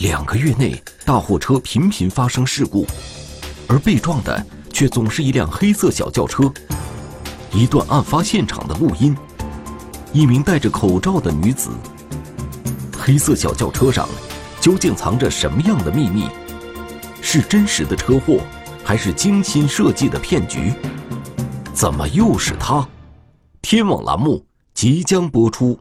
两个月内，大货车频频发生事故，而被撞的却总是一辆黑色小轿车。一段案发现场的录音，一名戴着口罩的女子。黑色小轿车上究竟藏着什么样的秘密？是真实的车祸，还是精心设计的骗局？怎么又是他？天网栏目即将播出。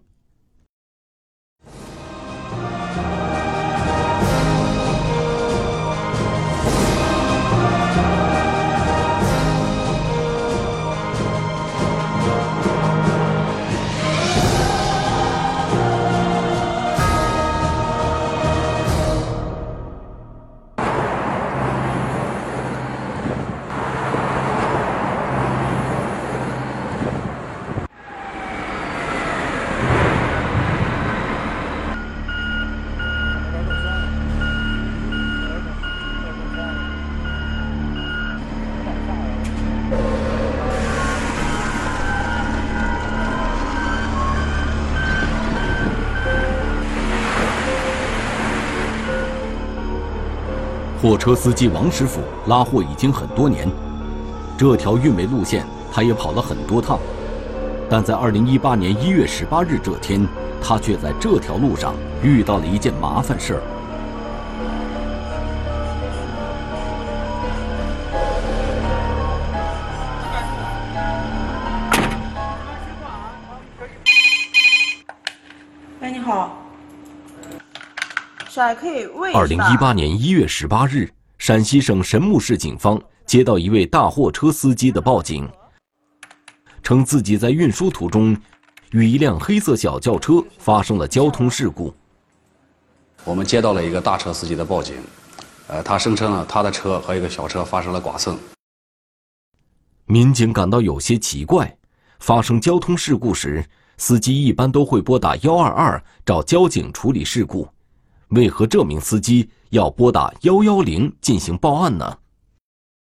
货车司机王师傅拉货已经很多年，这条运煤路线他也跑了很多趟，但在二零一八年一月十八日这天，他却在这条路上遇到了一件麻烦事儿。是可以问二零一八年一月十八日，陕西省神木市警方接到一位大货车司机的报警，称自己在运输途中与一辆黑色小轿车发生了交通事故。我们接到了一个大车司机的报警，呃，他声称呢，他的车和一个小车发生了剐蹭。民警感到有些奇怪，发生交通事故时，司机一般都会拨打幺二二找交警处理事故。为何这名司机要拨打幺幺零进行报案呢？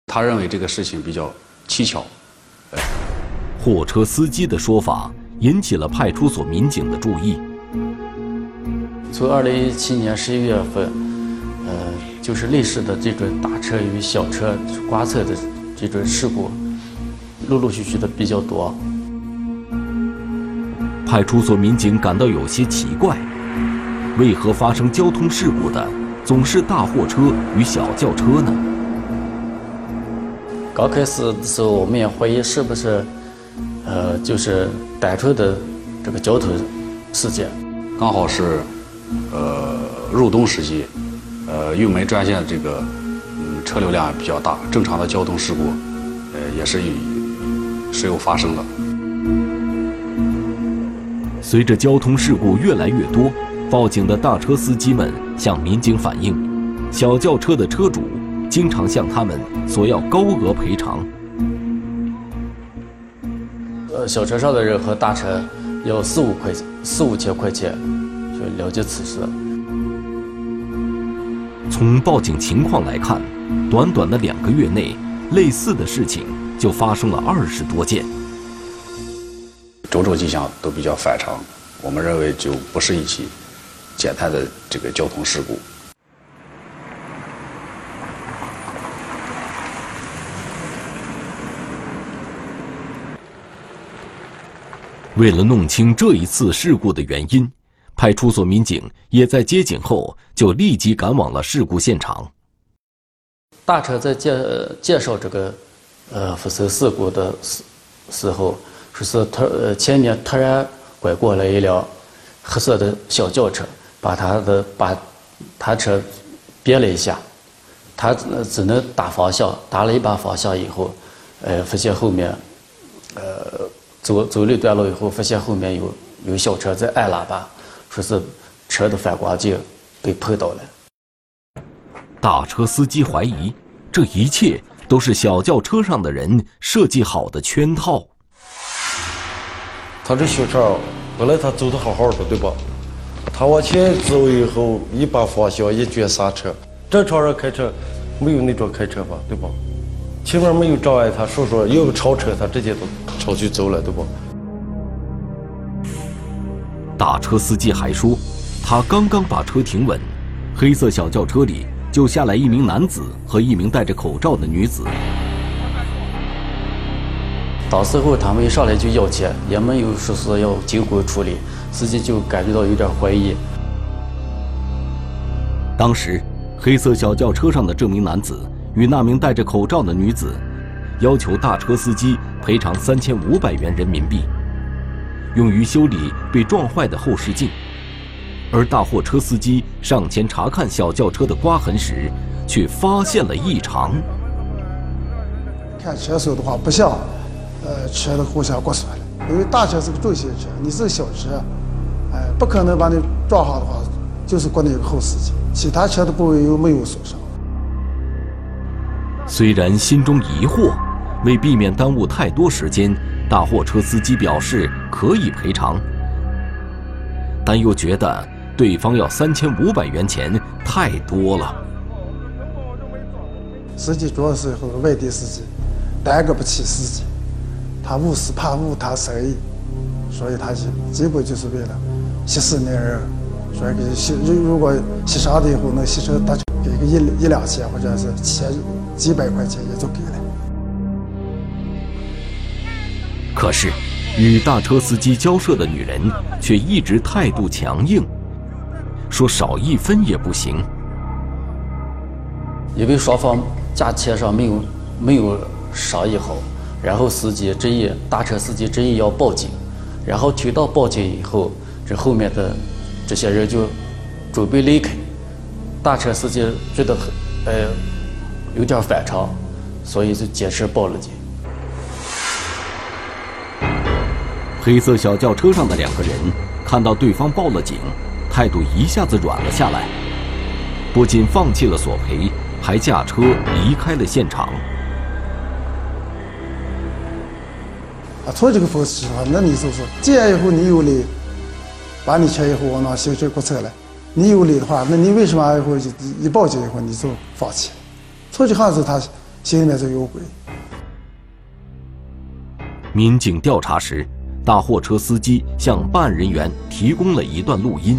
他认为这个事情比较蹊跷。货车司机的说法引起了派出所民警的注意。从二零一七年十一月份，呃，就是类似的这种大车与小车刮蹭的这种事故，陆陆续续的比较多。派出所民警感到有些奇怪。为何发生交通事故的总是大货车与小轿车呢？刚开始的时候，我们也怀疑是不是，呃，就是单纯的这个交通事件。刚好是，呃，入冬时期，呃，运煤专线这个，嗯，车流量比较大，正常的交通事故，呃，也是有时有发生的。随着交通事故越来越多。报警的大车司机们向民警反映，小轿车的车主经常向他们索要高额赔偿。呃，小车上的人和大车要四五块钱，四五千块钱，就了解此事。从报警情况来看，短短的两个月内，类似的事情就发生了二十多件，种种迹象都比较反常，我们认为就不是一起。简单的这个交通事故。为了弄清这一次事故的原因，派出所民警也在接警后就立即赶往了事故现场。大车在介介绍这个呃发生事故的时时候，说是突呃前面突然拐过来一辆黑色的小轿车。把他的把，他车别了一下，他只能打方向，打了一把方向以后，呃，发现后面，呃，走走了一段路以后，发现后面有有小车在按喇叭，说是车的反光镜被碰到了。大车司机怀疑，这一切都是小轿车上的人设计好的圈套。他这小车本来他走的好好的，对吧？他往前走以后，一把方向，一脚刹车。正常人开车没有那种开车法，对吧？前面没有障碍，他说说要超车，他直接都超去走了，对不？大车司机还说，他刚刚把车停稳，黑色小轿车里就下来一名男子和一名戴着口罩的女子。到时候他们一上来就要钱，也没有说是要经过处理，司机就感觉到有点怀疑。当时，黑色小轿车上的这名男子与那名戴着口罩的女子，要求大车司机赔偿三千五百元人民币，用于修理被撞坏的后视镜。而大货车司机上前查看小轿车的刮痕时，却发现了异常。看车手的话，不像。呃，车的互相刮损了，因为大车是个重型车，你是个小车，哎，不可能把你撞好的话，就是刮那个后视镜，其他车的部位又没有损伤。虽然心中疑惑，为避免耽误太多时间，大货车司机表示可以赔偿，但又觉得对方要三千五百元钱太多了。司机主要是外地司机，耽搁不起司机。他误事怕误他生意，所以他就基本就是为了息事宁人，说给息如果息伤的以后能吸收大给个一一两千或者是千几百块钱也就给了。可是，与大车司机交涉的女人却一直态度强硬，说少一分也不行。因为双方价钱上没有没有商议好。然后司机执意，大车司机执意要报警，然后听到报警以后，这后面的这些人就准备离开。大车司机觉得很呃有点反常，所以就坚持报了警。黑色小轿车上的两个人看到对方报了警，态度一下子软了下来，不仅放弃了索赔，还驾车离开了现场。啊，从这个方式的话，那你说说，这样以后你有理，把你钱以后往那行政国策了，你有理的话，那你为什么以后一报警以后你就放弃？从这行子他心里面就有鬼。民警调查时，大货车司机向办案人员提供了一段录音。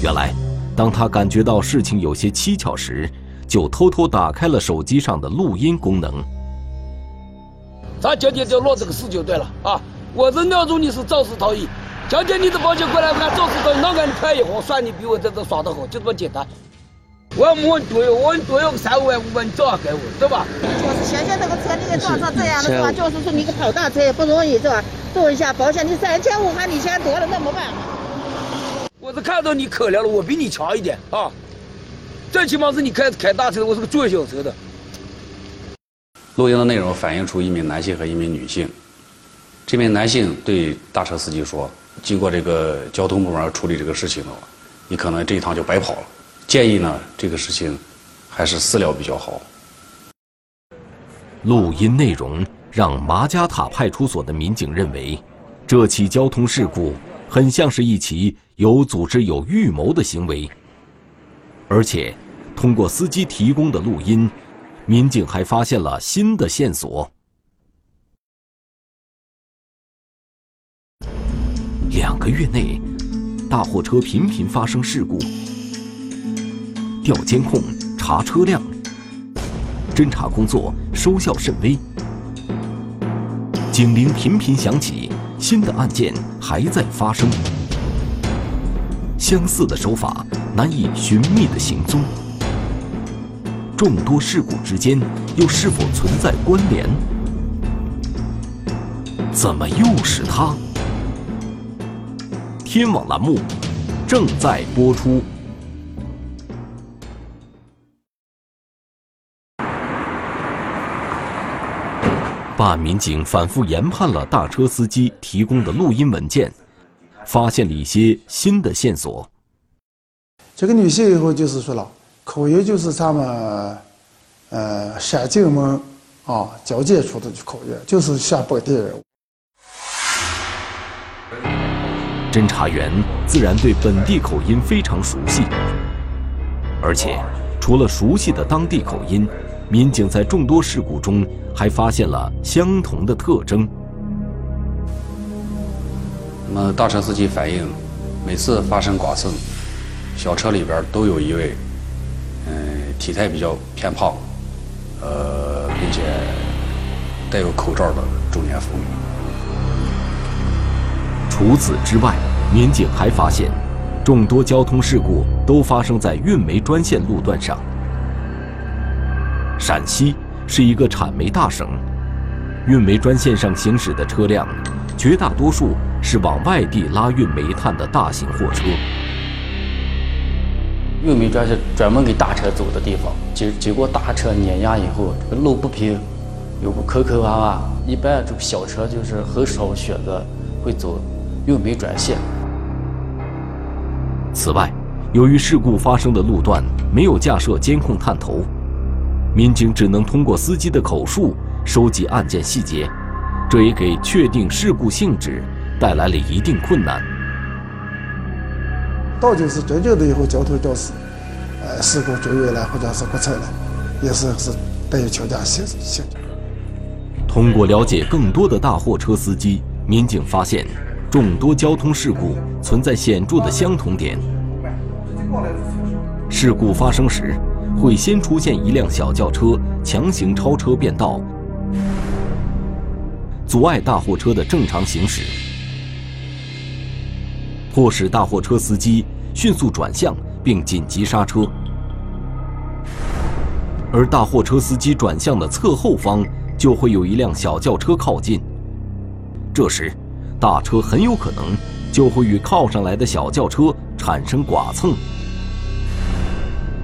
原来，当他感觉到事情有些蹊跷时，就偷偷打开了手机上的录音功能。咱今天就落这个事就对了啊！我是瞄准你是肇事逃逸，今天你的保险过来俺肇事逃逸，那俺判一划算你比我在这耍得好，就这么简单。我要没问多要，我问多要三五万五万，你照样给我，对吧？就是想想这个车你给撞成这样的是吧？就是说你个跑大车也不容易是吧？做一下保险，你三千五还你钱多了，那没办法。我是看到你可怜了，我比你强一点啊！最起码是你开开大车，我是个坐小车的。录音的内容反映出一名男性和一名女性。这名男性对大车司机说：“经过这个交通部门处理这个事情的话，你可能这一趟就白跑了。建议呢，这个事情还是私了比较好。”录音内容让麻家塔派出所的民警认为，这起交通事故很像是一起有组织、有预谋的行为。而且，通过司机提供的录音。民警还发现了新的线索。两个月内，大货车频频发生事故，调监控、查车辆，侦查工作收效甚微，警铃频频响起，新的案件还在发生，相似的手法难以寻觅的行踪。众多事故之间又是否存在关联？怎么又是他？天网栏目正在播出。办案民警反复研判了大车司机提供的录音文件，发现了一些新的线索。这个女性以后就是说了。口音就是咱们，呃，山泾门啊交界处的口音，就是像本地人。侦查员自然对本地口音非常熟悉，而且除了熟悉的当地口音，民警在众多事故中还发现了相同的特征。那么大车司机反映，每次发生剐蹭。小车里边都有一位，嗯，体态比较偏胖，呃，并且戴有口罩的中年妇女。除此之外，民警还发现，众多交通事故都发生在运煤专线路段上。陕西是一个产煤大省，运煤专线上行驶的车辆，绝大多数是往外地拉运煤炭的大型货车。运煤专线专门给大车走的地方，经经过大车碾压以后，这个路不平，有个坑坑洼洼，一般这个小车就是很少选择会走运煤专线。此外，由于事故发生的路段没有架设监控探头，民警只能通过司机的口述收集案件细节，这也给确定事故性质带来了一定困难。到底是真正的以后交通肇事，呃，事故追尾了或者是不测了，也是是带有倾家性性质。通过了解更多的大货车司机，民警发现，众多交通事故存在显著的相同点。事故发生时，会先出现一辆小轿车强行超车变道，阻碍大货车的正常行驶，迫使大货车司机迅速转向并紧急刹车。而大货车司机转向的侧后方就会有一辆小轿车靠近，这时，大车很有可能就会与靠上来的小轿车产生剐蹭，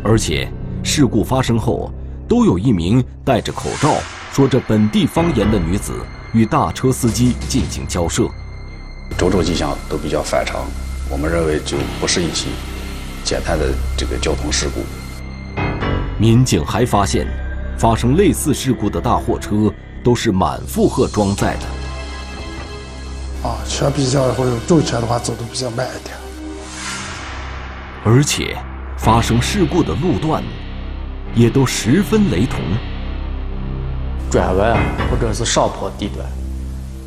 而且。事故发生后，都有一名戴着口罩、说着本地方言的女子与大车司机进行交涉，种种迹象都比较反常，我们认为就不是一起简单的这个交通事故。民警还发现，发生类似事故的大货车都是满负荷装载的，啊，车比较或者重车的话走得比较慢一点，而且发生事故的路段。也都十分雷同。转弯或者是上坡地段，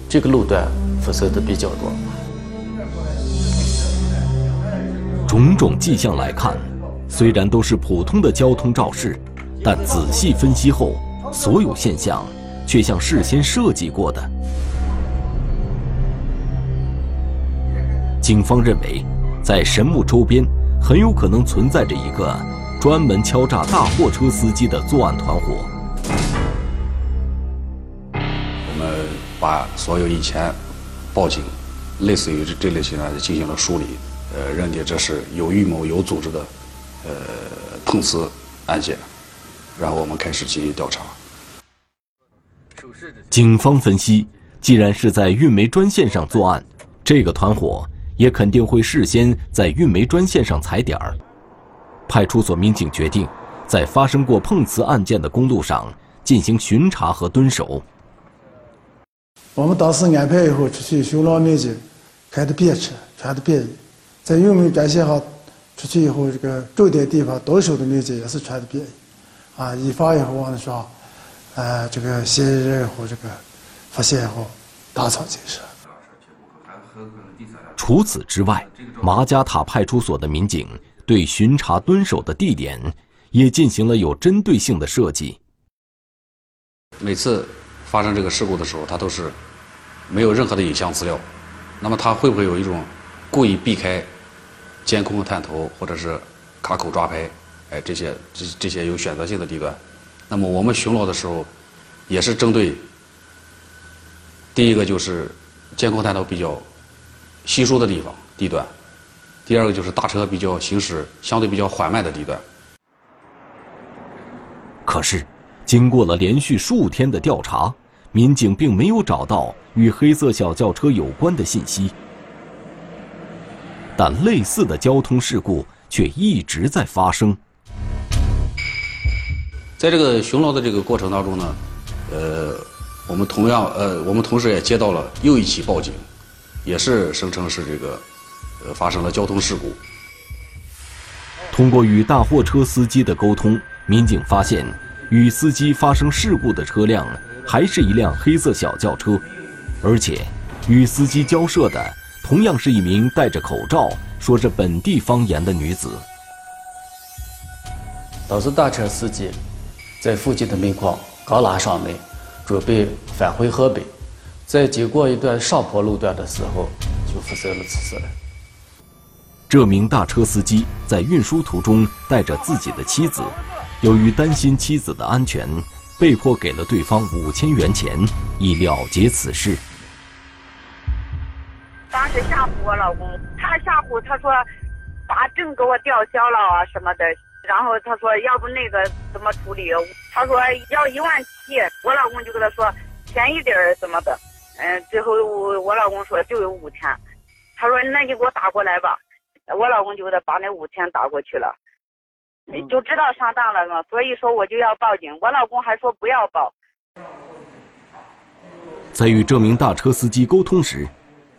这个路段辐射的比较多。种种迹象来看，虽然都是普通的交通肇事，但仔细分析后，所有现象却像事先设计过的。警方认为，在神木周边很有可能存在着一个。专门敲诈大货车司机的作案团伙。我们把所有以前报警类似于这这类型案件进行了梳理，呃，认定这是有预谋、有组织的，呃，碰瓷案件，然后我们开始进行调查。警方分析，既然是在运煤专线上作案，这个团伙也肯定会事先在运煤专线上踩点儿。派出所民警决定，在发生过碰瓷案件的公路上进行巡查和蹲守。我们当时安排以后出去巡逻民警开的便车，穿的便衣，在运煤专线上出去以后，这个重点地方蹲守的民警也是穿的便衣，啊，以防以后往那说，呃，这个嫌疑人以后这个发现以后打草惊蛇。除此之外，马家塔派出所的民警。对巡查蹲守的地点，也进行了有针对性的设计。每次发生这个事故的时候，他都是没有任何的影像资料。那么他会不会有一种故意避开监控探头，或者是卡口抓拍？哎，这些这这些有选择性的地段。那么我们巡逻的时候，也是针对第一个就是监控探头比较稀疏的地方地段。第二个就是大车比较行驶相对比较缓慢的地段。可是，经过了连续数天的调查，民警并没有找到与黑色小轿车有关的信息。但类似的交通事故却一直在发生。在这个巡逻的这个过程当中呢，呃，我们同样呃，我们同时也接到了又一起报警，也是声称是这个。呃，发生了交通事故。通过与大货车司机的沟通，民警发现，与司机发生事故的车辆还是一辆黑色小轿车，而且与司机交涉的同样是一名戴着口罩、说着本地方言的女子。导致大车司机在附近的煤矿刚拉上煤，准备返回河北，在经过一段上坡路段的时候，就发生了此事了。这名大车司机在运输途中带着自己的妻子，由于担心妻子的安全，被迫给了对方五千元钱，以了结此事。当时吓唬我老公，他吓唬他说，把证给我吊销了啊什么的，然后他说要不那个怎么处理？他说要一万七，我老公就跟他说便宜点儿怎么的，嗯，最后我我老公说就有五千，他说那你给我打过来吧。我老公就给他把那五千打过去了，就知道上当了嘛，所以说我就要报警。我老公还说不要报。在与这名大车司机沟通时，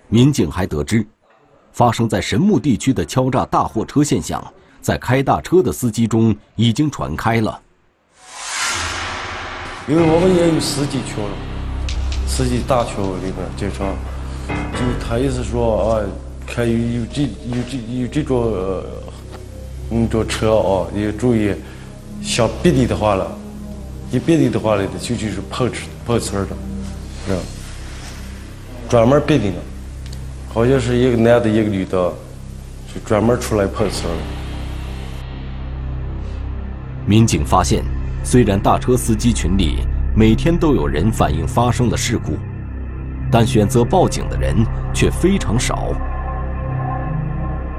民警还得知，发生在神木地区的敲诈大货车现象，在开大车的司机中已经传开了。因为我们也有司机群，司机大群里边经常，就他意思说啊。看有有这有这有这种，嗯，这车啊，也注意，想别的的话了，一别的的话了，就就是碰瓷碰瓷的，是吧？专门别的，好像是一个男的，一个女的，就专门出来碰瓷。民警发现，虽然大车司机群里每天都有人反映发生了事故，但选择报警的人却非常少。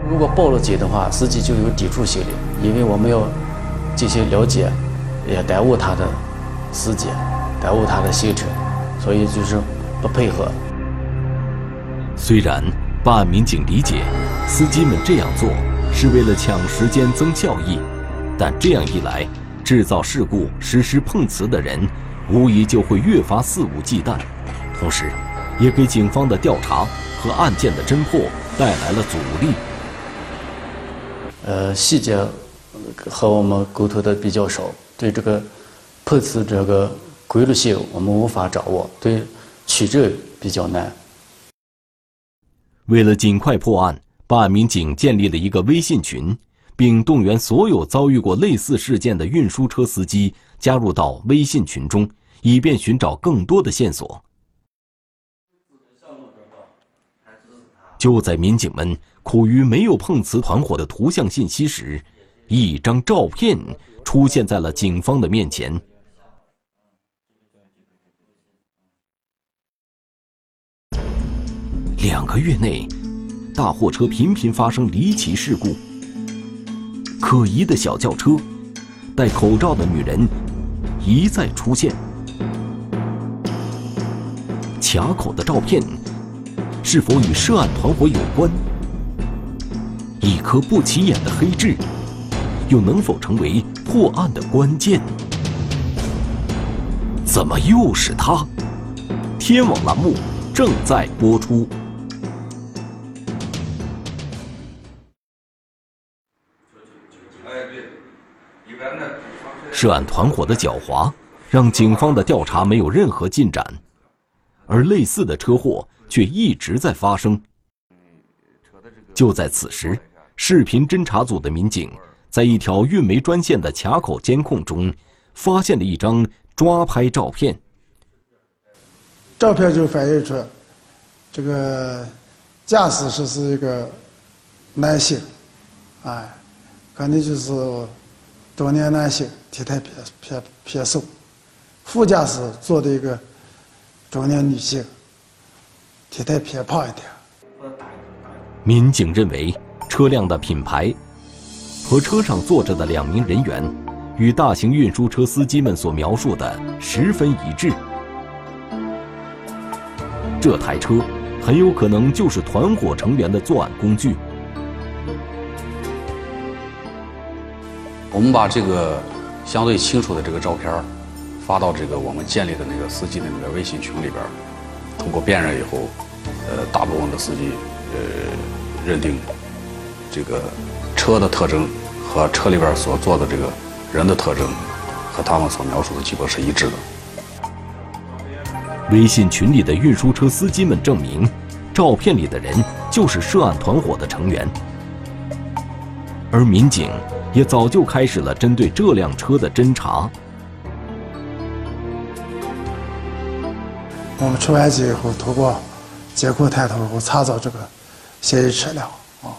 如果报了警的话，司机就有抵触心理，因为我们要进行了解，也耽误他的时间，耽误他的行程，所以就是不配合。虽然办案民警理解司机们这样做是为了抢时间增效益，但这样一来，制造事故、实施碰瓷的人无疑就会越发肆无忌惮，同时，也给警方的调查和案件的侦破带来了阻力。呃，细节和我们沟通的比较少，对这个碰瓷这个规律性我们无法掌握，对取证比较难。为了尽快破案，办案民警建立了一个微信群，并动员所有遭遇过类似事件的运输车司机加入到微信群中，以便寻找更多的线索。就在民警们。苦于没有碰瓷团伙的图像信息时，一张照片出现在了警方的面前。两个月内，大货车频频发生离奇事故。可疑的小轿车，戴口罩的女人一再出现。卡口的照片，是否与涉案团伙有关？一颗不起眼的黑痣，又能否成为破案的关键？怎么又是他？天网栏目正在播出。涉案团伙的狡猾，让警方的调查没有任何进展，而类似的车祸却一直在发生。就在此时。视频侦查组的民警在一条运煤专线的卡口监控中，发现了一张抓拍照片。照片就反映出，这个驾驶是是一个男性，哎，肯定就是中年男性，体态偏偏偏瘦。副驾驶坐的一个中年女性，体态偏胖一点。民警认为。车辆的品牌和车上坐着的两名人员，与大型运输车司机们所描述的十分一致。这台车很有可能就是团伙成员的作案工具。我们把这个相对清楚的这个照片发到这个我们建立的那个司机的那个微信群里边，通过辨认以后，呃，大部分的司机呃认定。这个车的特征和车里边所坐的这个人的特征，和他们所描述的基本是一致的。微信群里的运输车司机们证明，照片里的人就是涉案团伙的成员。而民警也早就开始了针对这辆车的侦查。我们出完警以后，通过监控探头后查找这个嫌疑车辆啊，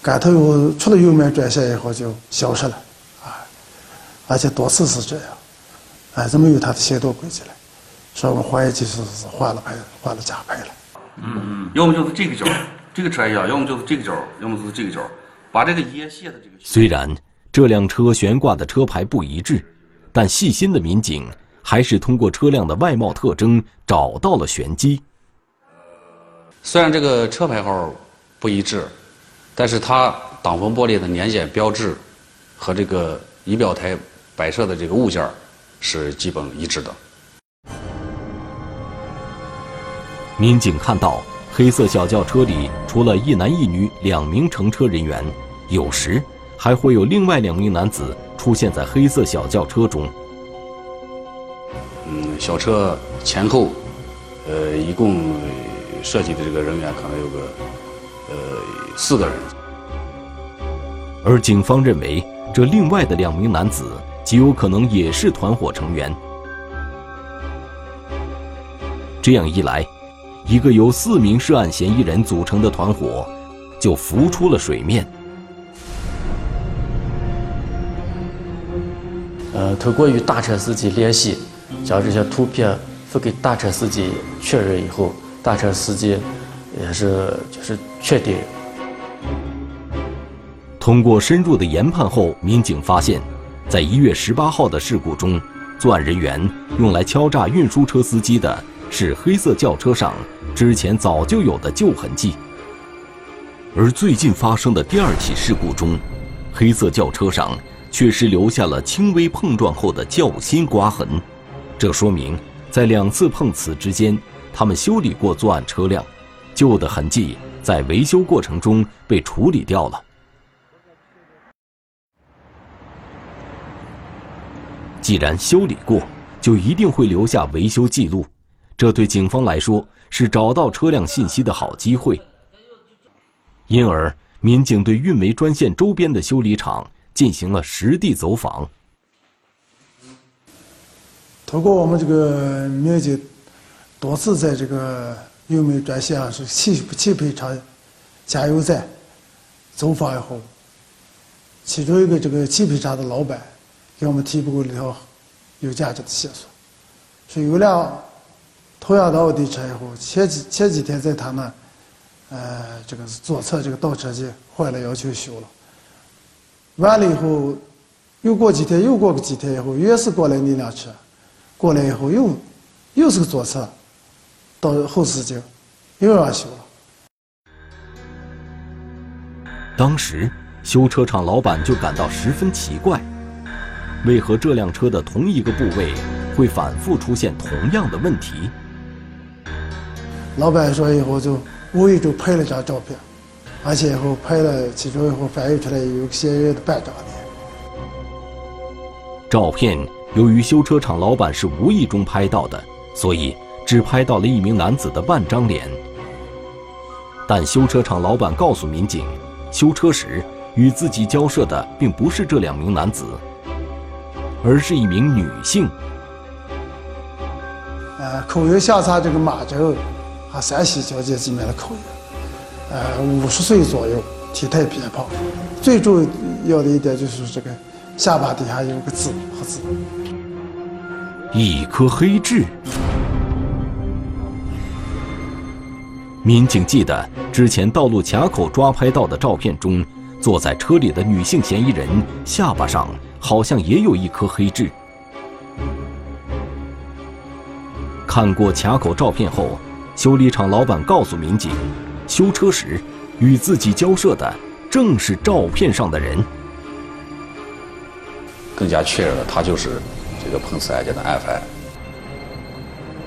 赶头油出了右门转向以后就消失了，啊，而且多次是这样，哎，这没有他的行动轨迹了，所以我们怀疑就是是换了牌，换了假牌了。嗯，要么就是这个角，这个车一样，要么就是这个角，要么就是这个角，把这个烟卸的这个。虽然这辆车悬挂的车牌不一致，但细心的民警还是通过车辆的外貌特征找到了玄机。虽然这个车牌号不一致，但是它挡风玻璃的年检标志和这个仪表台摆设的这个物件是基本一致的。民警看到，黑色小轿车里除了一男一女两名乘车人员，有时还会有另外两名男子出现在黑色小轿车中。嗯，小车前后，呃，一共涉及的这个人员可能有个呃四个人。而警方认为，这另外的两名男子极有可能也是团伙成员。这样一来，一个由四名涉案嫌疑人组成的团伙就浮出了水面。呃，通过与大车司机联系，将这些图片发给大车司机确认以后，大车司机也是就是确定。通过深入的研判后，民警发现，在一月十八号的事故中，作案人员用来敲诈运输车司机的。是黑色轿车上之前早就有的旧痕迹，而最近发生的第二起事故中，黑色轿车上确实留下了轻微碰撞后的较新刮痕，这说明在两次碰瓷之间，他们修理过作案车辆，旧的痕迹在维修过程中被处理掉了。既然修理过，就一定会留下维修记录。这对警方来说是找到车辆信息的好机会，因而民警对运煤专线周边的修理厂进行了实地走访。通过我们这个民警多次在这个运煤专线上是汽汽配厂、加油站走访以后，其中一个这个汽配厂的老板给我们提供了一条有价值的线索，是有辆。同样的奥迪车以后，前几前几天在他那，呃，这个左侧这个倒车镜坏了，要求修了。完了以后，又过几天，又过个几天以后，又是过来那辆车，过来以后又又是个左侧到后视镜，又让修了。当时修车厂老板就感到十分奇怪，为何这辆车的同一个部位会反复出现同样的问题？老板说以后就无意中拍了张照片，而且以后拍了其中以后反映出来有些人的半张脸。照片由于修车厂老板是无意中拍到的，所以只拍到了一名男子的半张脸。但修车厂老板告诉民警，修车时与自己交涉的并不是这两名男子，而是一名女性。呃，口音相差这个马州。和山西交界这边的口音，呃，五十岁左右，体态偏胖，最重要的一点就是这个下巴底下有个痣，黑痣，一颗黑痣。民警记得之前道路卡口抓拍到的照片中，坐在车里的女性嫌疑人下巴上好像也有一颗黑痣。看过卡口照片后。修理厂老板告诉民警，修车时与自己交涉的正是照片上的人，更加确认了他就是这个碰瓷案件的案犯。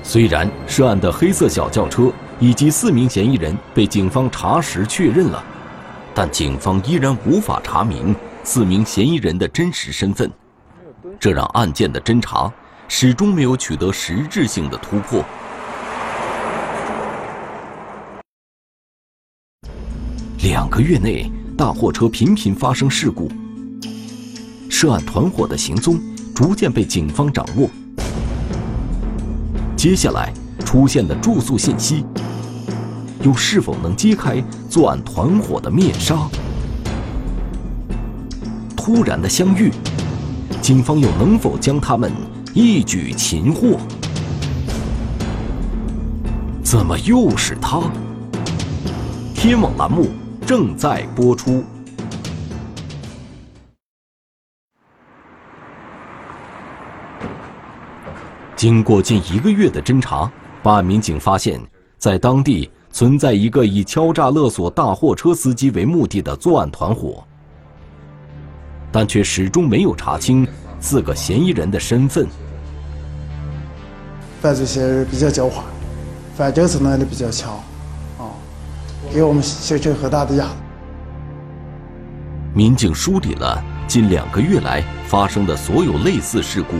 虽然涉案的黑色小轿车以及四名嫌疑人被警方查实确认了，但警方依然无法查明四名嫌疑人的真实身份，这让案件的侦查始终没有取得实质性的突破。两个月内，大货车频频发生事故，涉案团伙的行踪逐渐被警方掌握。接下来出现的住宿信息，又是否能揭开作案团伙的面纱？突然的相遇，警方又能否将他们一举擒获？怎么又是他？天网栏目正在播出。经过近一个月的侦查，办案民警发现，在当地存在一个以敲诈勒索大货车司机为目的的作案团伙，但却始终没有查清四个嫌疑人的身份。犯罪嫌疑人比较狡猾，反侦测能力比较强，啊，给我们形成很大的压力。民警梳理了近两个月来发生的所有类似事故，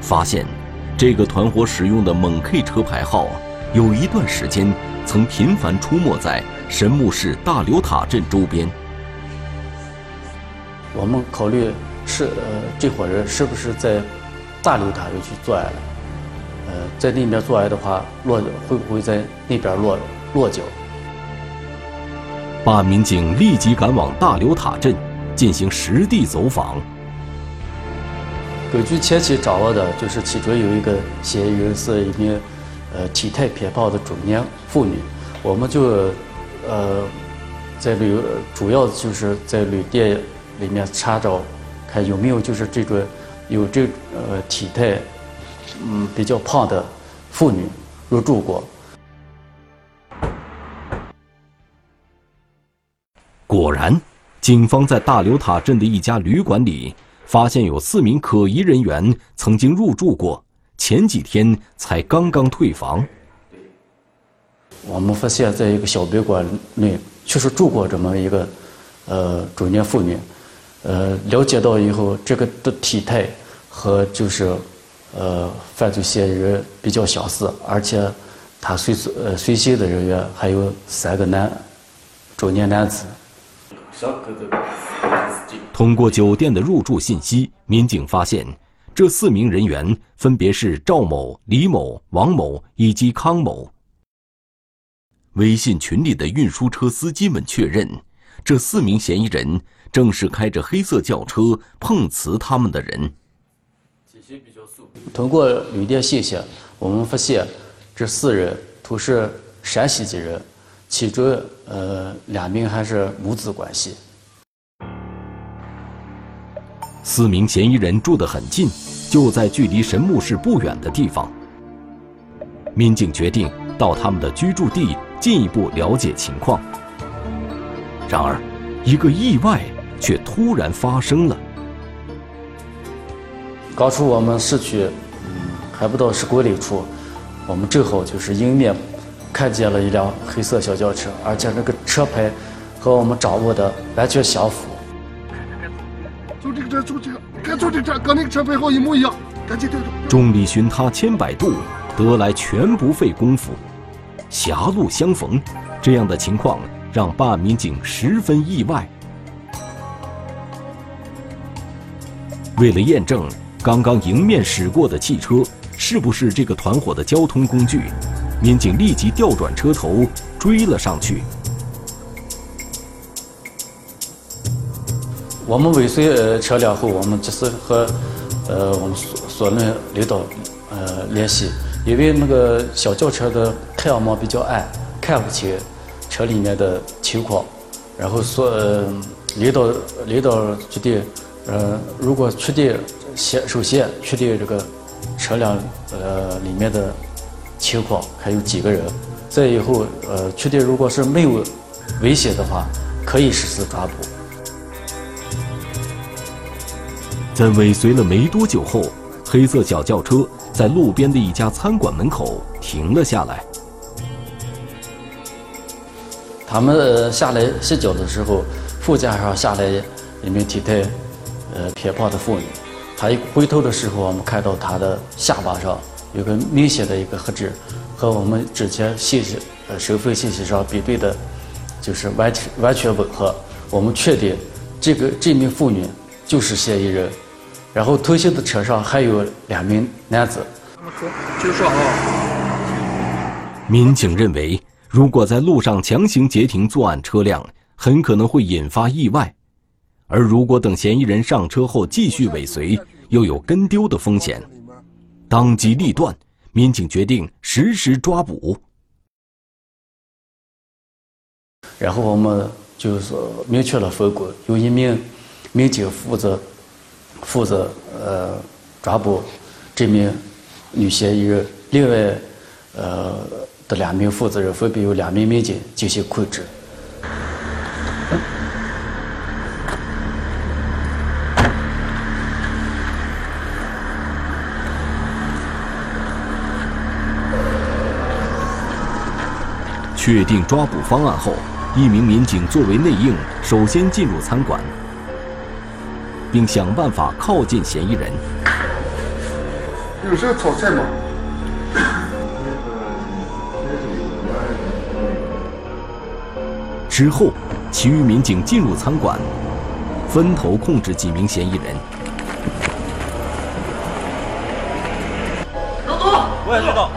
发现。这个团伙使用的蒙 K 车牌号，有一段时间曾频繁出没在神木市大刘塔镇周边。我们考虑是呃，这伙人是不是在大刘塔又去作案了？呃，在那边作案的话，落会不会在那边落落脚？办案民警立即赶往大刘塔镇进行实地走访。根据前期掌握的，就是其中有一个嫌疑人是一名，呃，体态偏胖的中年妇女。我们就，呃，在旅主要就是在旅店里面查找，看有没有就是这种有这呃体态，嗯比较胖的妇女入住过。果然，警方在大柳塔镇的一家旅馆里。发现有四名可疑人员曾经入住过，前几天才刚刚退房。我们发现，在一个小宾馆内确实住过这么一个，呃，中年妇女。呃，了解到以后，这个的体态和就是，呃，犯罪嫌疑人比较相似，而且他随呃随行的人员还有三个男中年男子。通过酒店的入住信息，民警发现，这四名人员分别是赵某、李某、王某以及康某。微信群里的运输车司机们确认，这四名嫌疑人正是开着黑色轿车碰瓷他们的人。通过旅店信息，我们发现，这四人都是陕西籍人，其中呃两名还是母子关系。四名嫌疑人住得很近，就在距离神木市不远的地方。民警决定到他们的居住地进一步了解情况。然而，一个意外却突然发生了。刚出我们市区，嗯，还不到十公里处，我们正好就是迎面看见了一辆黑色小轿车，而且那个车牌和我们掌握的完全相符。就这个，就这个，看就这，跟那个车牌号一模一样，赶紧调走。众里寻他千百度，得来全不费功夫。狭路相逢，这样的情况让办案民警十分意外。为了验证刚刚迎面驶过的汽车是不是这个团伙的交通工具，民警立即调转车头追了上去。我们尾随呃车辆后，我们及时和呃我们所所论领导呃联系，因为那个小轿车的太阳膜比较暗，看不清车里面的情况。然后所呃领导领导决定，呃如果确定先首先确定这个车辆呃里面的情况还有几个人，再以后呃确定如果是没有危险的话，可以实施抓捕。在尾随了没多久后，黑色小轿车在路边的一家餐馆门口停了下来。他们下来洗脚的时候，副驾上下来一名体态呃偏胖的妇女。她一回头的时候，我们看到她的下巴上有个明显的一个黑痣，和我们之前信息呃身份信息上比对的，就是完全完全吻合。我们确定这个这名妇女。就是嫌疑人。然后偷袭的车上还有两名男子。就说啊，民警认为，如果在路上强行截停作案车辆，很可能会引发意外；而如果等嫌疑人上车后继续尾随，又有跟丢的风险。当机立断，民警决定实施抓捕。然后我们就是明确了分工，由一名民警负责负责呃抓捕这名女嫌疑人，另外呃的两名负责人分别由两名民警进行控制。确定抓捕方案后，一名民警作为内应，首先进入餐馆，并想办法靠近嫌疑人。有时候炒菜嘛，之后，其余民警进入餐馆，分头控制几名嫌疑人。我也知道，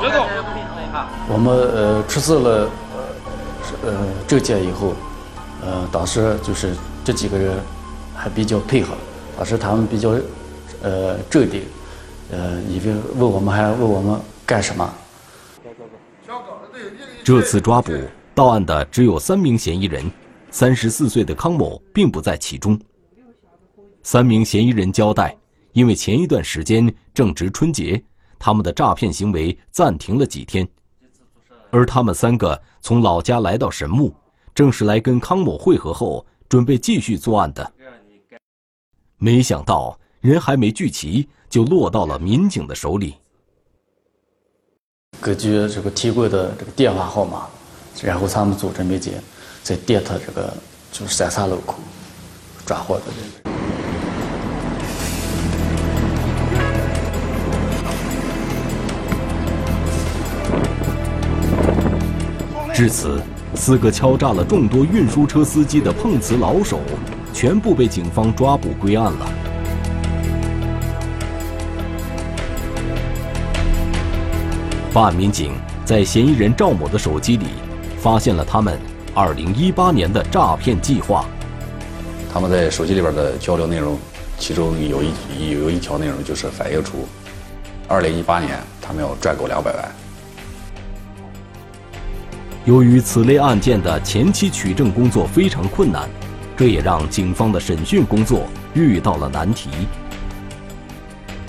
别动，我们呃出示了呃呃证件以后，呃当时就是这几个人比较配合，当时他们比较呃镇定，呃以为问我们还问我们干什么。这次抓捕到案的只有三名嫌疑人，三十四岁的康某并不在其中。三名嫌疑人交代，因为前一段时间正值春节，他们的诈骗行为暂停了几天，而他们三个从老家来到神木，正是来跟康某会合后准备继续作案的。没想到人还没聚齐，就落到了民警的手里。根据这个提供的这个电话号码，然后他们组织民警在电特这个就是三岔路口抓获的人。至此，四个敲诈了众多运输车司机的碰瓷老手，全部被警方抓捕归案了。办案民警在嫌疑人赵某的手机里，发现了他们2018年的诈骗计划。他们在手机里边的交流内容，其中有一有一条内容就是反映出，2018年他们要赚够两百万。由于此类案件的前期取证工作非常困难，这也让警方的审讯工作遇到了难题。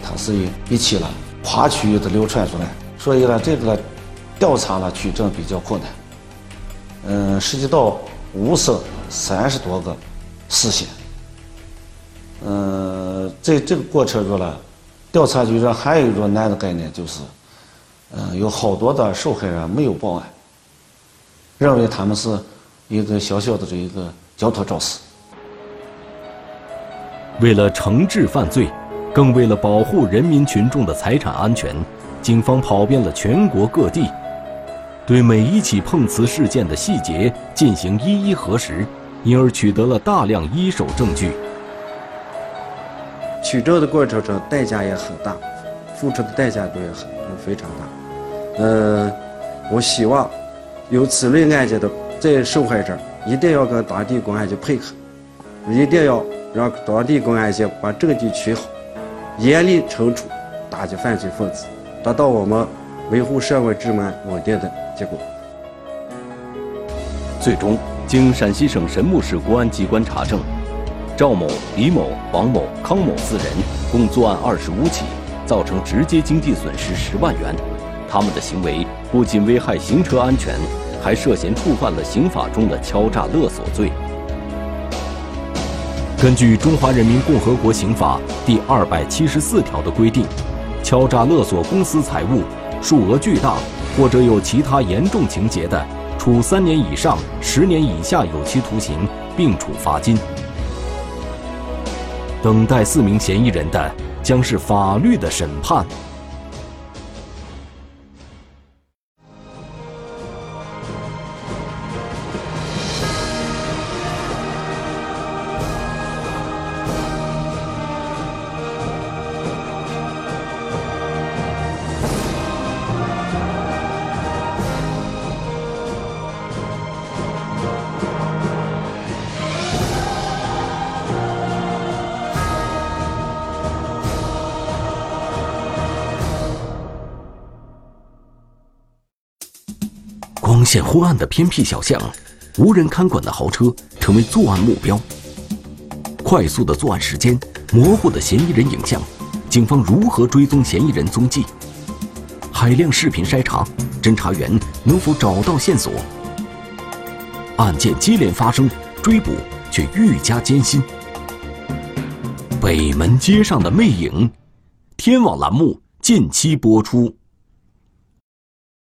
它是一一起了跨区域的流传出来，所以呢，这个调查呢取证比较困难。嗯，涉及到五省三十多个市县。嗯，在这个过程中呢，调查局说还有一种难的概念就是，嗯，有好多的受害人没有报案。认为他们是一个小小的这一个交托肇事。为了惩治犯罪，更为了保护人民群众的财产安全，警方跑遍了全国各地，对每一起碰瓷事件的细节进行一一核实，因而取得了大量一手证据。取证的过程中代价也很大，付出的代价都也很非常大。呃，我希望。有此类案件的这受害者，一定要跟当地公安局配合，一定要让当地公安局把证据取好，严厉惩处，打击犯罪分子，达到我们维护社会治安稳定的结果。最终，经陕西省神木市公安机关查证，赵某、李某、王某、康某四人共作案二十五起，造成直接经济损失十万元。他们的行为不仅危害行车安全，还涉嫌触犯了刑法中的敲诈勒索罪。根据《中华人民共和国刑法》第二百七十四条的规定，敲诈勒索公私财物，数额巨大或者有其他严重情节的，处三年以上十年以下有期徒刑，并处罚金。等待四名嫌疑人的将是法律的审判。线昏暗的偏僻小巷，无人看管的豪车成为作案目标。快速的作案时间，模糊的嫌疑人影像，警方如何追踪嫌疑人踪迹？海量视频筛查，侦查员能否找到线索？案件接连发生，追捕却愈加艰辛。北门街上的魅影，天网栏目近期播出。